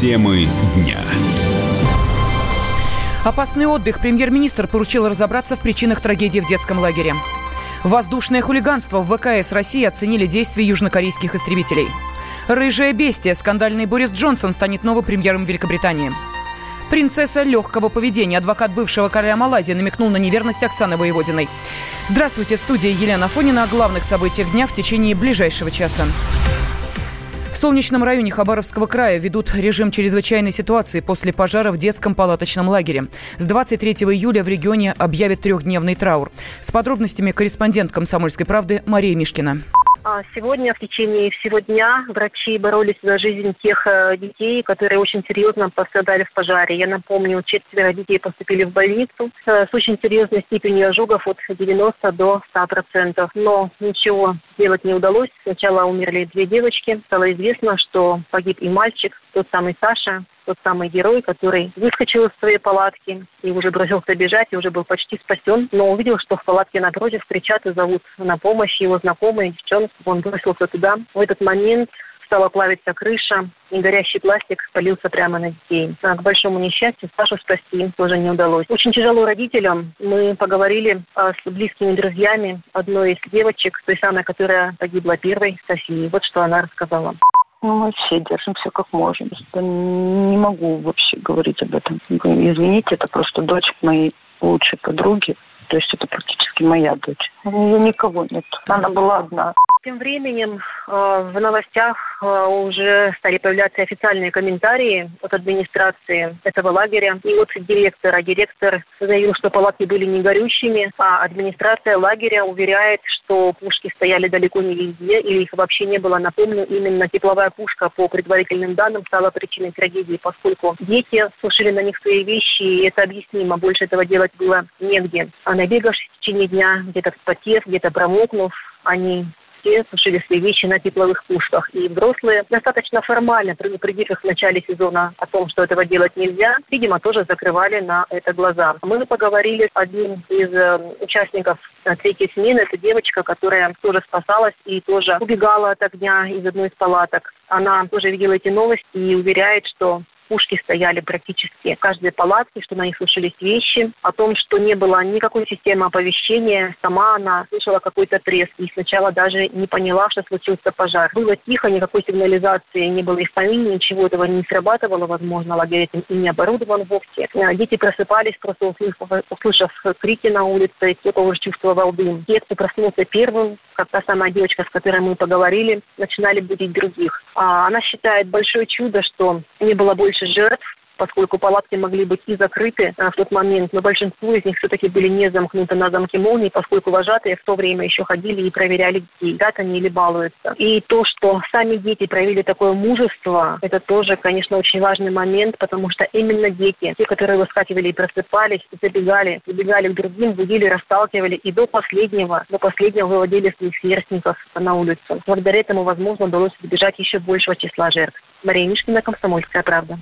Темы дня. Опасный отдых. Премьер-министр поручил разобраться в причинах трагедии в детском лагере. Воздушное хулиганство в ВКС России оценили действия южнокорейских истребителей. Рыжая бестия. Скандальный Борис Джонсон станет новым премьером Великобритании. Принцесса легкого поведения. Адвокат бывшего короля Малайзии намекнул на неверность Оксаны Воеводиной. Здравствуйте, в студии Елена Фонина о главных событиях дня в течение ближайшего часа. В солнечном районе Хабаровского края ведут режим чрезвычайной ситуации после пожара в детском палаточном лагере. С 23 июля в регионе объявят трехдневный траур. С подробностями корреспондент «Комсомольской правды» Мария Мишкина. А сегодня в течение всего дня врачи боролись за жизнь тех э, детей, которые очень серьезно пострадали в пожаре. Я напомню, четверо детей поступили в больницу с очень серьезной степенью ожогов от 90 до 100%. Но ничего сделать не удалось. Сначала умерли две девочки. Стало известно, что погиб и мальчик, тот самый Саша, тот самый герой, который выскочил из своей палатки и уже бросился бежать, и уже был почти спасен, но увидел, что в палатке напротив кричат и зовут на помощь его знакомые девчонки. Он бросился туда. В этот момент стала плавиться крыша, и горящий пластик спалился прямо на детей. А, к большому несчастью, Сашу спасти тоже не удалось. Очень тяжело родителям. Мы поговорили а, с близкими друзьями одной из девочек, той самой, которая погибла первой, Софии. Вот что она рассказала. Ну, мы все держимся как можем. Не могу вообще говорить об этом. Извините, это просто дочь моей лучшей подруги. То есть это практически моя дочь. У нее никого нет. Она была одна. Тем временем э, в новостях э, уже стали появляться официальные комментарии от администрации этого лагеря и от директора. Директор заявил, что палатки были не горющими, а администрация лагеря уверяет, что пушки стояли далеко не везде или их вообще не было. Напомню, именно тепловая пушка, по предварительным данным, стала причиной трагедии, поскольку дети сушили на них свои вещи, и это объяснимо. Больше этого делать было негде. А набегавшись в течение дня, где-то вспотев, где-то промокнув, они все сушили свои вещи на тепловых пушках. И взрослые достаточно формально, предупредив их в начале сезона о том, что этого делать нельзя, видимо, тоже закрывали на это глаза. Мы поговорили с одним из э, участников э, третьей смены. Это девочка, которая тоже спасалась и тоже убегала от огня из одной из палаток. Она тоже видела эти новости и уверяет, что пушки стояли практически в каждой палатке, что на них слышались вещи, о том, что не было никакой системы оповещения. Сама она слышала какой-то треск и сначала даже не поняла, что случился пожар. Было тихо, никакой сигнализации не было и в помине, ничего этого не срабатывало, возможно, лагерь этим и не оборудован вовсе. Э, дети просыпались, просто услышав, услышав крики на улице, кто-то уже чувствовал дым. Те, проснулся первым, как та самая девочка, с которой мы поговорили, начинали будить других. А она считает большое чудо, что не было больше больше жертв, поскольку палатки могли быть и закрыты а, в тот момент, но большинство из них все-таки были не замкнуты на замке молнии, поскольку вожатые в то время еще ходили и проверяли детей, как они или балуются. И то, что сами дети проявили такое мужество, это тоже, конечно, очень важный момент, потому что именно дети, те, которые выскакивали и просыпались, забегали, забегали к другим, будили, расталкивали и до последнего, до последнего выводили своих сверстников на улицу. Благодаря этому, возможно, удалось избежать еще большего числа жертв. Мария Мишкина, Комсомольская правда.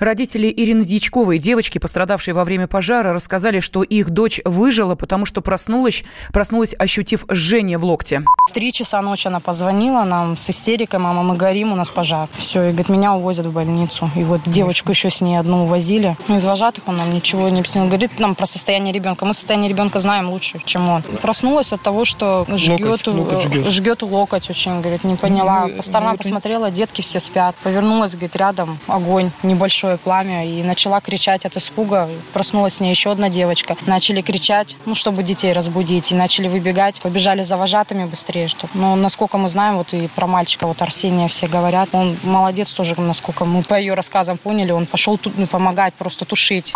Родители Ирины Дьячковой, девочки, пострадавшей во время пожара, рассказали, что их дочь выжила, потому что проснулась, проснулась, ощутив жжение в локте. В три часа ночи она позвонила нам с истерикой, мама, мы горим, у нас пожар. Все, и говорит, меня увозят в больницу. И вот девочку еще с ней одну увозили. Ну, из вожатых он нам ничего не объяснил. Говорит нам про состояние ребенка. Мы состояние ребенка знаем лучше, чем он. Проснулась от того, что жгет, локоть, локоть жгет. жгет локоть очень, говорит, не поняла. Ну, По сторонам посмотрела, детки все спят. Повернулась, говорит, рядом огонь, небольшое пламя, и начала кричать от испуга. Проснулась с ней еще одна девочка. Начали кричать, ну, чтобы детей разбудить, и начали выбегать. Побежали за вожатыми быстрее, что. Но насколько мы знаем, вот и про мальчика, вот Арсения все говорят, он молодец тоже, насколько мы по ее рассказам поняли, он пошел тут ну, помогать, просто тушить.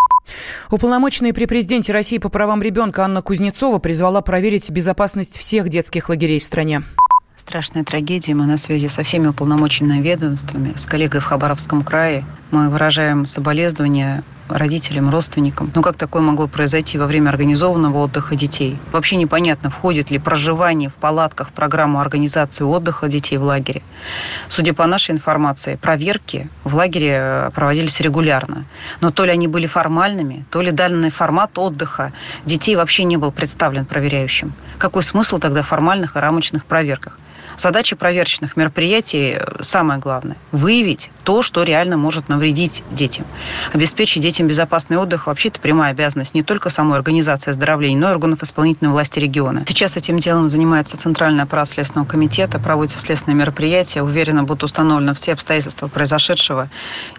Уполномоченная при президенте России по правам ребенка Анна Кузнецова призвала проверить безопасность всех детских лагерей в стране страшная трагедия. Мы на связи со всеми уполномоченными ведомствами, с коллегой в Хабаровском крае. Мы выражаем соболезнования родителям, родственникам. Ну как такое могло произойти во время организованного отдыха детей? Вообще непонятно, входит ли проживание в палатках в программу организации отдыха детей в лагере. Судя по нашей информации, проверки в лагере э, проводились регулярно. Но то ли они были формальными, то ли данный формат отдыха детей вообще не был представлен проверяющим. Какой смысл тогда в формальных и рамочных проверках? Задача проверочных мероприятий э, самое главное – выявить то, что реально может навредить детям. Обеспечить детям безопасный отдых – вообще-то прямая обязанность не только самой организации оздоровления, но и органов исполнительной власти региона. Сейчас этим делом занимается Центральный аппарат Следственного комитета, проводятся следственные мероприятия. Уверенно будут установлены все обстоятельства произошедшего,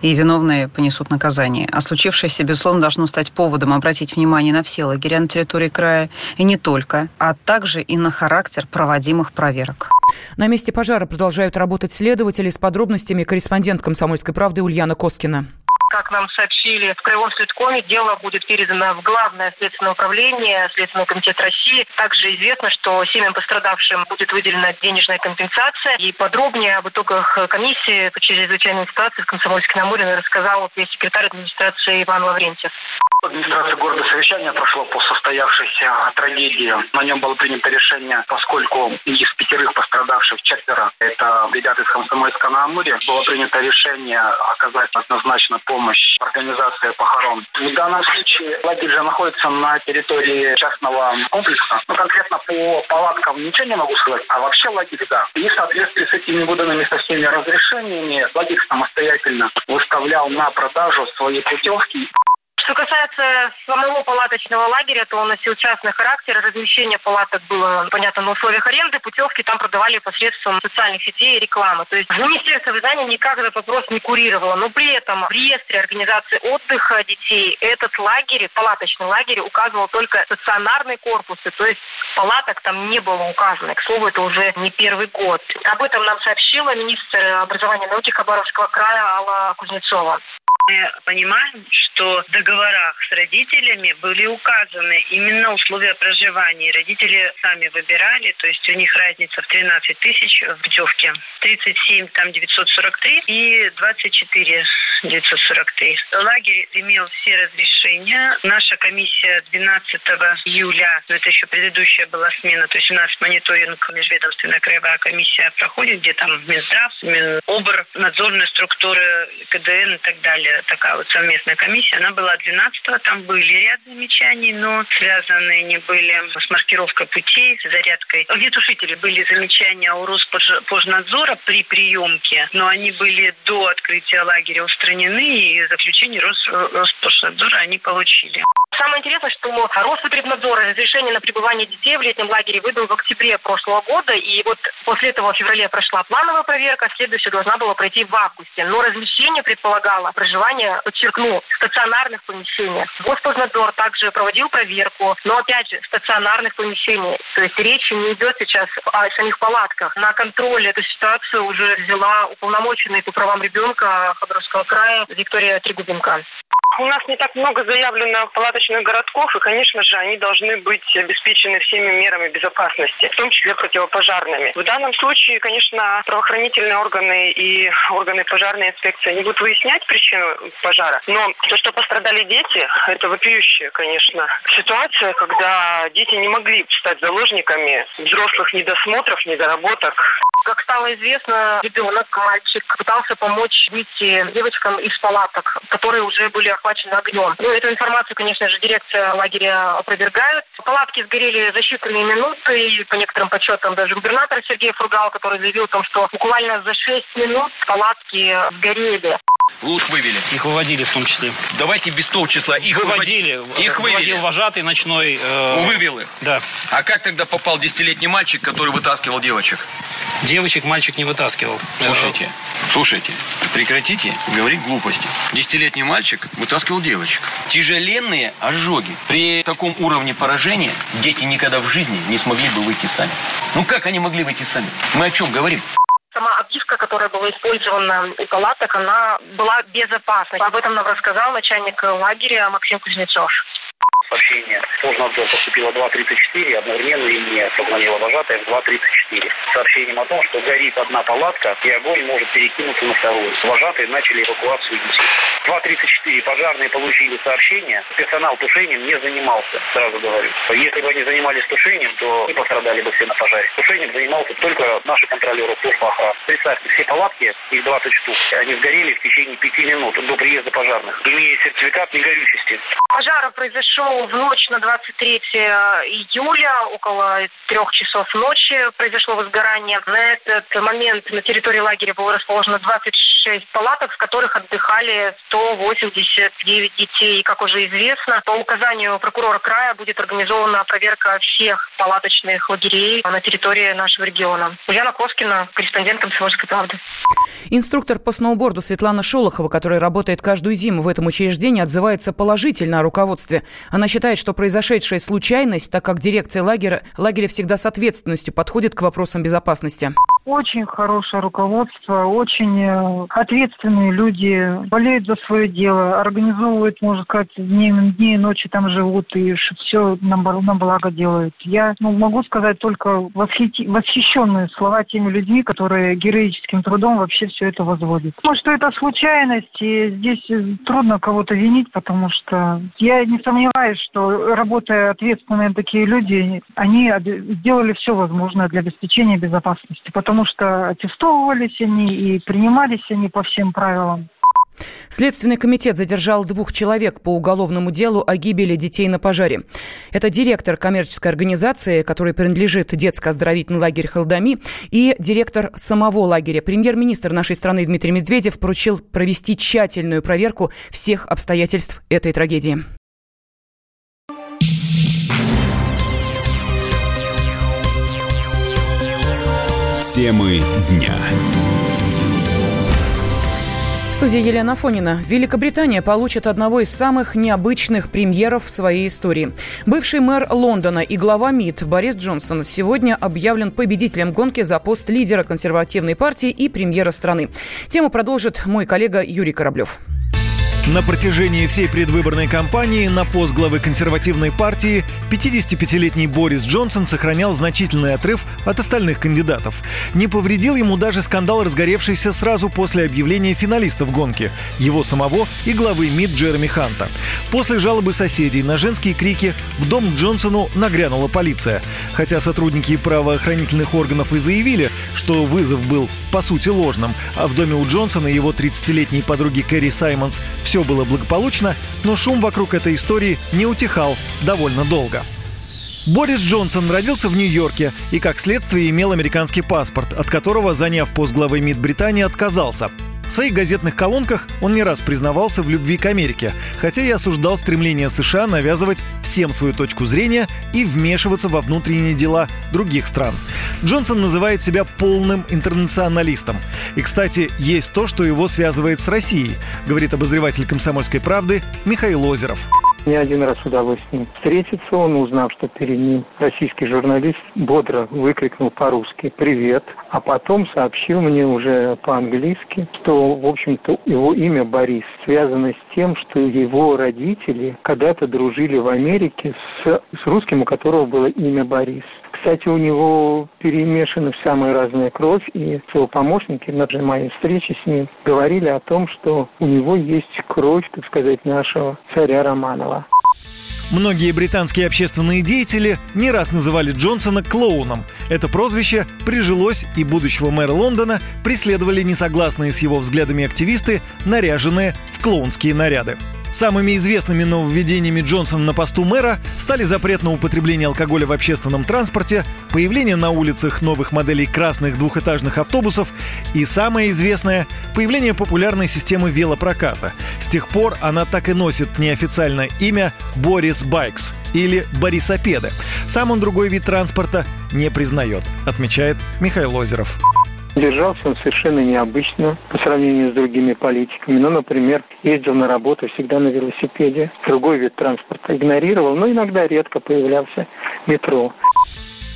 и виновные понесут наказание. А случившееся, безусловно, должно стать поводом обратить внимание на все лагеря на территории края, и не только, а также и на характер проводимых проверок. На месте пожара продолжают работать следователи с подробностями корреспондент «Комсомольской правды» Ульяна Коскина. Как нам сообщили в Краевом следкоме, дело будет передано в Главное следственное управление, Следственный комитет России. Также известно, что семьям пострадавшим будет выделена денежная компенсация. И подробнее об итогах комиссии по чрезвычайной ситуации в Комсомольске на рассказал пресс-секретарь администрации Иван Лаврентьев. Администрация города совещание прошло по состоявшейся трагедии. На нем было принято решение, поскольку из пятерых пострадавших четверо – это ребята из Комсомольска на Амуре, было принято решение оказать однозначно помощь организации похорон. В данном случае лагерь же находится на территории частного комплекса. Ну, конкретно по палаткам ничего не могу сказать, а вообще лагерь, да. И в соответствии с этими выданными со всеми разрешениями, лагерь самостоятельно выставлял на продажу свои путевки что касается самого палаточного лагеря, то он носил частный характер. Размещение палаток было, понятно, на условиях аренды. Путевки там продавали посредством социальных сетей и рекламы. То есть Министерство образования никак этот вопрос не курировало. Но при этом в реестре организации отдыха детей этот лагерь, палаточный лагерь, указывал только стационарные корпусы. То есть палаток там не было указано. К слову, это уже не первый год. Об этом нам сообщила министр образования и науки Хабаровского края Алла Кузнецова. Мы понимаем, что в договорах с родителями были указаны именно условия проживания. Родители сами выбирали, то есть у них разница в 13 тысяч в путевке. 37, там 943 и 24 943. Лагерь имел все разрешения. Наша комиссия 12 июля, ну это еще предыдущая была смена, то есть у нас мониторинг межведомственная краевая комиссия проходит, где там Минздрав, Минобр, надзорные структуры, КДН и так далее такая вот совместная комиссия, она была 12-го, там были ряд замечаний, но связанные не были с маркировкой путей, с зарядкой. Огнетушители были замечания у Роспожнадзора при приемке, но они были до открытия лагеря устранены, и заключение Роспожнадзора они получили. Самое интересное, что Роспотребнадзор разрешение на пребывание детей в летнем лагере выдал в октябре прошлого года, и вот после этого в феврале прошла плановая проверка, следующая должна была пройти в августе. Но размещение предполагало проживание, подчеркну, в стационарных помещениях. Госпотребнадзор также проводил проверку, но опять же стационарных помещениях. То есть речи не идет сейчас о самих палатках. На контроле эту ситуацию уже взяла уполномоченный по правам ребенка Хабаровского края Виктория Трегубенко. У нас не так много заявлено палаточных городков, и, конечно же, они должны быть обеспечены всеми мерами безопасности, в том числе противопожарными. В данном случае, конечно, правоохранительные органы и органы пожарной инспекции не будут выяснять причину пожара. Но то, что пострадали дети, это вопиющая, конечно, ситуация, когда дети не могли стать заложниками взрослых недосмотров, недоработок. Как стало известно, ребенок, мальчик, пытался помочь выйти девочкам из палаток, которые уже были охвачены огнем. Ну, эту информацию, конечно же, дирекция лагеря опровергает. Палатки сгорели за считанные минуты, и по некоторым подсчетам даже губернатор Сергей Фургал, который заявил о том, что буквально за 6 минут палатки сгорели. Лук вывели. Их выводили в том числе. Давайте без того числа. Их выводили. выводили. Их вывели. Выводил вожатый ночной. Э... Вывел их? Да. А как тогда попал десятилетний мальчик, который вытаскивал девочек? Девочек мальчик не вытаскивал. Слушайте, слушайте, прекратите говорить глупости. Десятилетний мальчик вытаскивал девочек. Тяжеленные ожоги. При таком уровне поражения дети никогда в жизни не смогли бы выйти сами. Ну как они могли выйти сами? Мы о чем говорим? сама которая была использована у палаток, она была безопасной. Об этом нам рассказал начальник лагеря Максим Кузнецов. Сообщение Познадзор поступило 2.34, одновременно и мне позвонила вожатая в 2.34 с сообщением о том, что горит одна палатка и огонь может перекинуться на вторую. Вожатые начали эвакуацию детей. 2.34 пожарные получили сообщение, персонал тушением не занимался, сразу говорю. Если бы они занимались тушением, то мы пострадали бы все на пожаре. Тушением занимался только наши контролеры службы охраны. Представьте, все палатки, их 20 штук, они сгорели в течение 5 минут до приезда пожарных, имея сертификат негорючести. Пожар произошел в ночь на 23 июля, около трех часов ночи произошло возгорание. На этот момент на территории лагеря было расположено 26 палаток, в которых отдыхали 189 детей. И, как уже известно, по указанию прокурора края будет организована проверка всех палаточных лагерей на территории нашего региона. Ульяна Коскина, корреспондент «Комсомольской правды». Инструктор по сноуборду Светлана Шолохова, которая работает каждую зиму в этом учреждении, отзывается положительно о руководстве. Она считает, что произошедшая случайность, так как дирекция лагеря, лагеря всегда с ответственностью подходит к вопросам безопасности. Очень хорошее руководство, очень э, ответственные люди, болеют за свое дело, организовывают, можно сказать, дни, дни и ночи там живут и все на, на благо делают. Я ну, могу сказать только восхити, восхищенные слова теми людьми, которые героическим трудом вообще все это возводят. Может, что это случайность, и здесь трудно кого-то винить, потому что я не сомневаюсь, что работая ответственные такие люди, они сделали все возможное для обеспечения безопасности. Потому потому что аттестовывались они и принимались они по всем правилам. Следственный комитет задержал двух человек по уголовному делу о гибели детей на пожаре. Это директор коммерческой организации, которой принадлежит детско-оздоровительный лагерь «Халдами», и директор самого лагеря. Премьер-министр нашей страны Дмитрий Медведев поручил провести тщательную проверку всех обстоятельств этой трагедии. Темы дня. В студии Елена Фонина. Великобритания получит одного из самых необычных премьеров в своей истории. Бывший мэр Лондона и глава МИД Борис Джонсон сегодня объявлен победителем гонки за пост лидера консервативной партии и премьера страны. Тему продолжит мой коллега Юрий Кораблев. На протяжении всей предвыборной кампании на пост главы консервативной партии 55-летний Борис Джонсон сохранял значительный отрыв от остальных кандидатов. Не повредил ему даже скандал, разгоревшийся сразу после объявления финалистов гонки, его самого и главы МИД Джереми Ханта. После жалобы соседей на женские крики в дом Джонсону нагрянула полиция. Хотя сотрудники правоохранительных органов и заявили, что вызов был по сути ложным, а в доме у Джонсона и его 30-летней подруги Кэрри Саймонс все все было благополучно, но шум вокруг этой истории не утихал довольно долго. Борис Джонсон родился в Нью-Йорке и, как следствие, имел американский паспорт, от которого, заняв пост главы МИД Британии, отказался. В своих газетных колонках он не раз признавался в любви к Америке, хотя и осуждал стремление США навязывать всем свою точку зрения и вмешиваться во внутренние дела других стран. Джонсон называет себя полным интернационалистом. И, кстати, есть то, что его связывает с Россией, говорит обозреватель «Комсомольской правды» Михаил Озеров. Мне один раз удалось с ним встретиться. Он, узнав, что перед ним российский журналист, бодро выкрикнул по-русски «Привет!», а потом сообщил мне уже по-английски, что, в общем-то, его имя Борис связано с тем, что его родители когда-то дружили в Америке с, с русским, у которого было имя Борис. Кстати, у него перемешана самая разная кровь, и его помощники на моей встрече с ним говорили о том, что у него есть кровь, так сказать, нашего царя Романова. Многие британские общественные деятели не раз называли Джонсона клоуном. Это прозвище прижилось, и будущего мэра Лондона преследовали несогласные с его взглядами активисты, наряженные в клоунские наряды. Самыми известными нововведениями Джонсона на посту мэра стали запрет на употребление алкоголя в общественном транспорте, появление на улицах новых моделей красных двухэтажных автобусов и самое известное – появление популярной системы велопроката. С тех пор она так и носит неофициальное имя Борис Байкс или Борисопеды. Сам он другой вид транспорта не признает, отмечает Михаил Озеров. Держался он совершенно необычно по сравнению с другими политиками. Ну, например, ездил на работу всегда на велосипеде. Другой вид транспорта игнорировал, но иногда редко появлялся метро.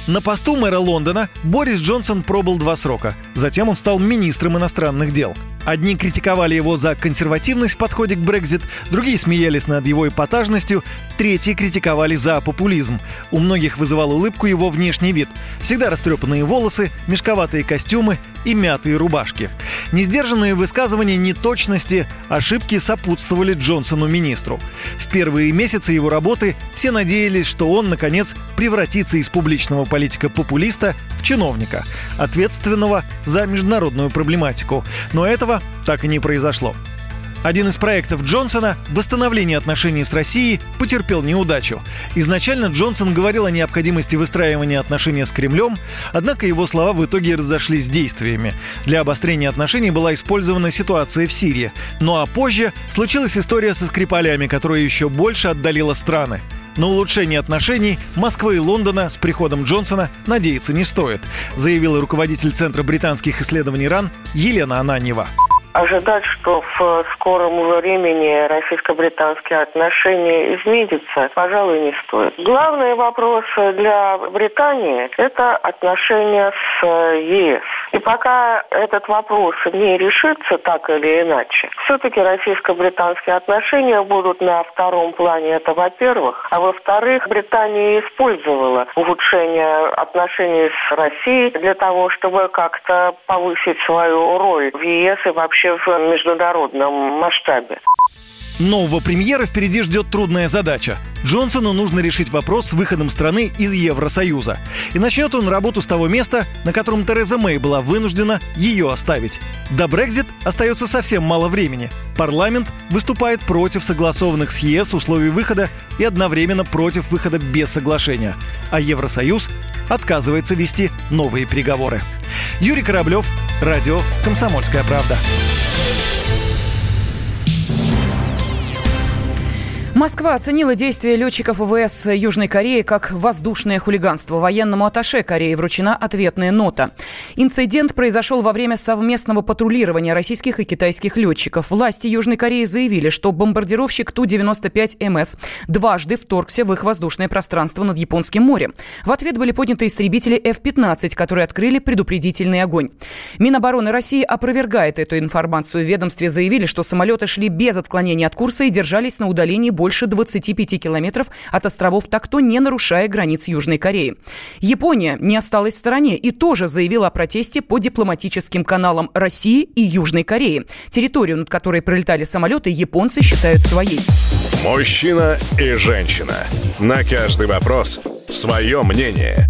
На посту мэра Лондона Борис Джонсон пробыл два срока. Затем он стал министром иностранных дел. Одни критиковали его за консервативность в подходе к Брекзит, другие смеялись над его эпатажностью, третьи критиковали за популизм. У многих вызывал улыбку его внешний вид. Всегда растрепанные волосы, мешковатые костюмы и мятые рубашки. Несдержанные высказывания неточности, ошибки сопутствовали Джонсону-министру. В первые месяцы его работы все надеялись, что он, наконец, превратится из публичного политика-популиста в чиновника, ответственного за международную проблематику. Но этого так и не произошло. Один из проектов Джонсона – восстановление отношений с Россией – потерпел неудачу. Изначально Джонсон говорил о необходимости выстраивания отношений с Кремлем, однако его слова в итоге разошлись с действиями. Для обострения отношений была использована ситуация в Сирии. Ну а позже случилась история со Скрипалями, которая еще больше отдалила страны. На улучшение отношений Москвы и Лондона с приходом Джонсона надеяться не стоит, заявила руководитель Центра британских исследований РАН Елена Ананьева. Ожидать, что в скором времени российско-британские отношения изменятся, пожалуй, не стоит. Главный вопрос для Британии – это отношения с ЕС. И пока этот вопрос не решится так или иначе, все-таки российско-британские отношения будут на втором плане, это во-первых. А во-вторых, Британия использовала улучшение отношений с Россией для того, чтобы как-то повысить свою роль в ЕС и вообще в международном масштабе. Нового премьера впереди ждет трудная задача. Джонсону нужно решить вопрос с выходом страны из Евросоюза. И начнет он работу с того места, на котором Тереза Мэй была вынуждена ее оставить. До Брекзит остается совсем мало времени. Парламент выступает против согласованных с ЕС условий выхода и одновременно против выхода без соглашения. А Евросоюз отказывается вести новые переговоры. Юрий Кораблев, Радио «Комсомольская правда». Москва оценила действия летчиков ВВС Южной Кореи как воздушное хулиганство. Военному атташе Кореи вручена ответная нота. Инцидент произошел во время совместного патрулирования российских и китайских летчиков. Власти Южной Кореи заявили, что бомбардировщик Ту-95МС дважды вторгся в их воздушное пространство над Японским морем. В ответ были подняты истребители F-15, которые открыли предупредительный огонь. Минобороны России опровергает эту информацию. В ведомстве заявили, что самолеты шли без отклонения от курса и держались на удалении больше больше 25 километров от островов Такто, не нарушая границ Южной Кореи. Япония не осталась в стороне и тоже заявила о протесте по дипломатическим каналам России и Южной Кореи. Территорию, над которой пролетали самолеты, японцы считают своей. Мужчина и женщина. На каждый вопрос свое мнение.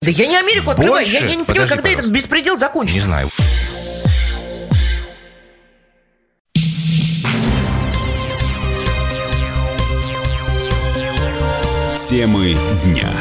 Да я не Америку открываю. Я, я не понимаю, когда пожалуйста. этот беспредел закончится. Не знаю. Темы дня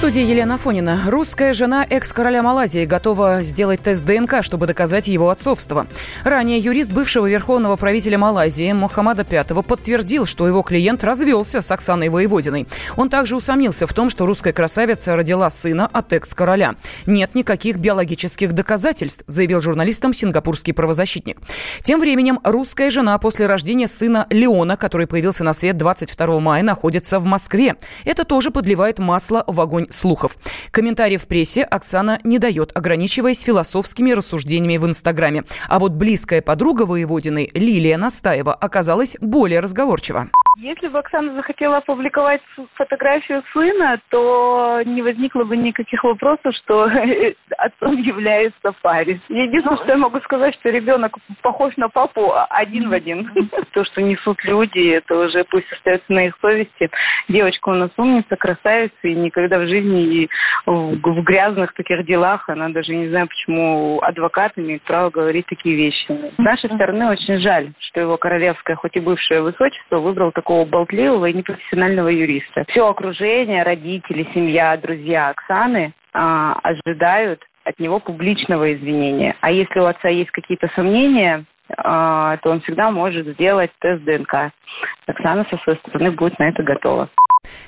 студии Елена Фонина. Русская жена экс-короля Малайзии готова сделать тест ДНК, чтобы доказать его отцовство. Ранее юрист бывшего верховного правителя Малайзии Мухаммада V подтвердил, что его клиент развелся с Оксаной Воеводиной. Он также усомнился в том, что русская красавица родила сына от экс-короля. Нет никаких биологических доказательств, заявил журналистам сингапурский правозащитник. Тем временем русская жена после рождения сына Леона, который появился на свет 22 мая, находится в Москве. Это тоже подливает масло в огонь слухов. Комментарии в прессе Оксана не дает, ограничиваясь философскими рассуждениями в Инстаграме. А вот близкая подруга Воеводиной Лилия Настаева оказалась более разговорчива. Если бы Оксана захотела опубликовать фотографию сына, то не возникло бы никаких вопросов, что отцом является Фарис. Единственное, что я могу сказать, что ребенок похож на папу один в один. То, что несут люди, это уже пусть остается на их совести. Девочка у нас умница, красавица, и никогда в жизни в грязных таких делах она даже не знаю, почему адвокат имеет право говорить такие вещи. С нашей стороны очень жаль, что его королевское, хоть и бывшее высочество, выбрал такого болтливого и непрофессионального юриста. Все окружение, родители, семья, друзья Оксаны а, ожидают от него публичного извинения. А если у отца есть какие-то сомнения, то он всегда может сделать тест ДНК. Оксана со своей стороны будет на это готова.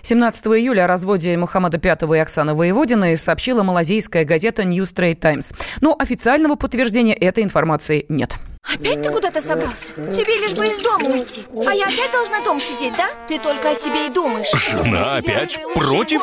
17 июля о разводе Мухаммада V и Оксаны Воеводиной сообщила малазийская газета New Straight Times. Но официального подтверждения этой информации нет. Опять ты куда-то собрался? Тебе лишь бы из дома уйти. А я опять должна дом сидеть, да? Ты только о себе и думаешь. Жена опять против?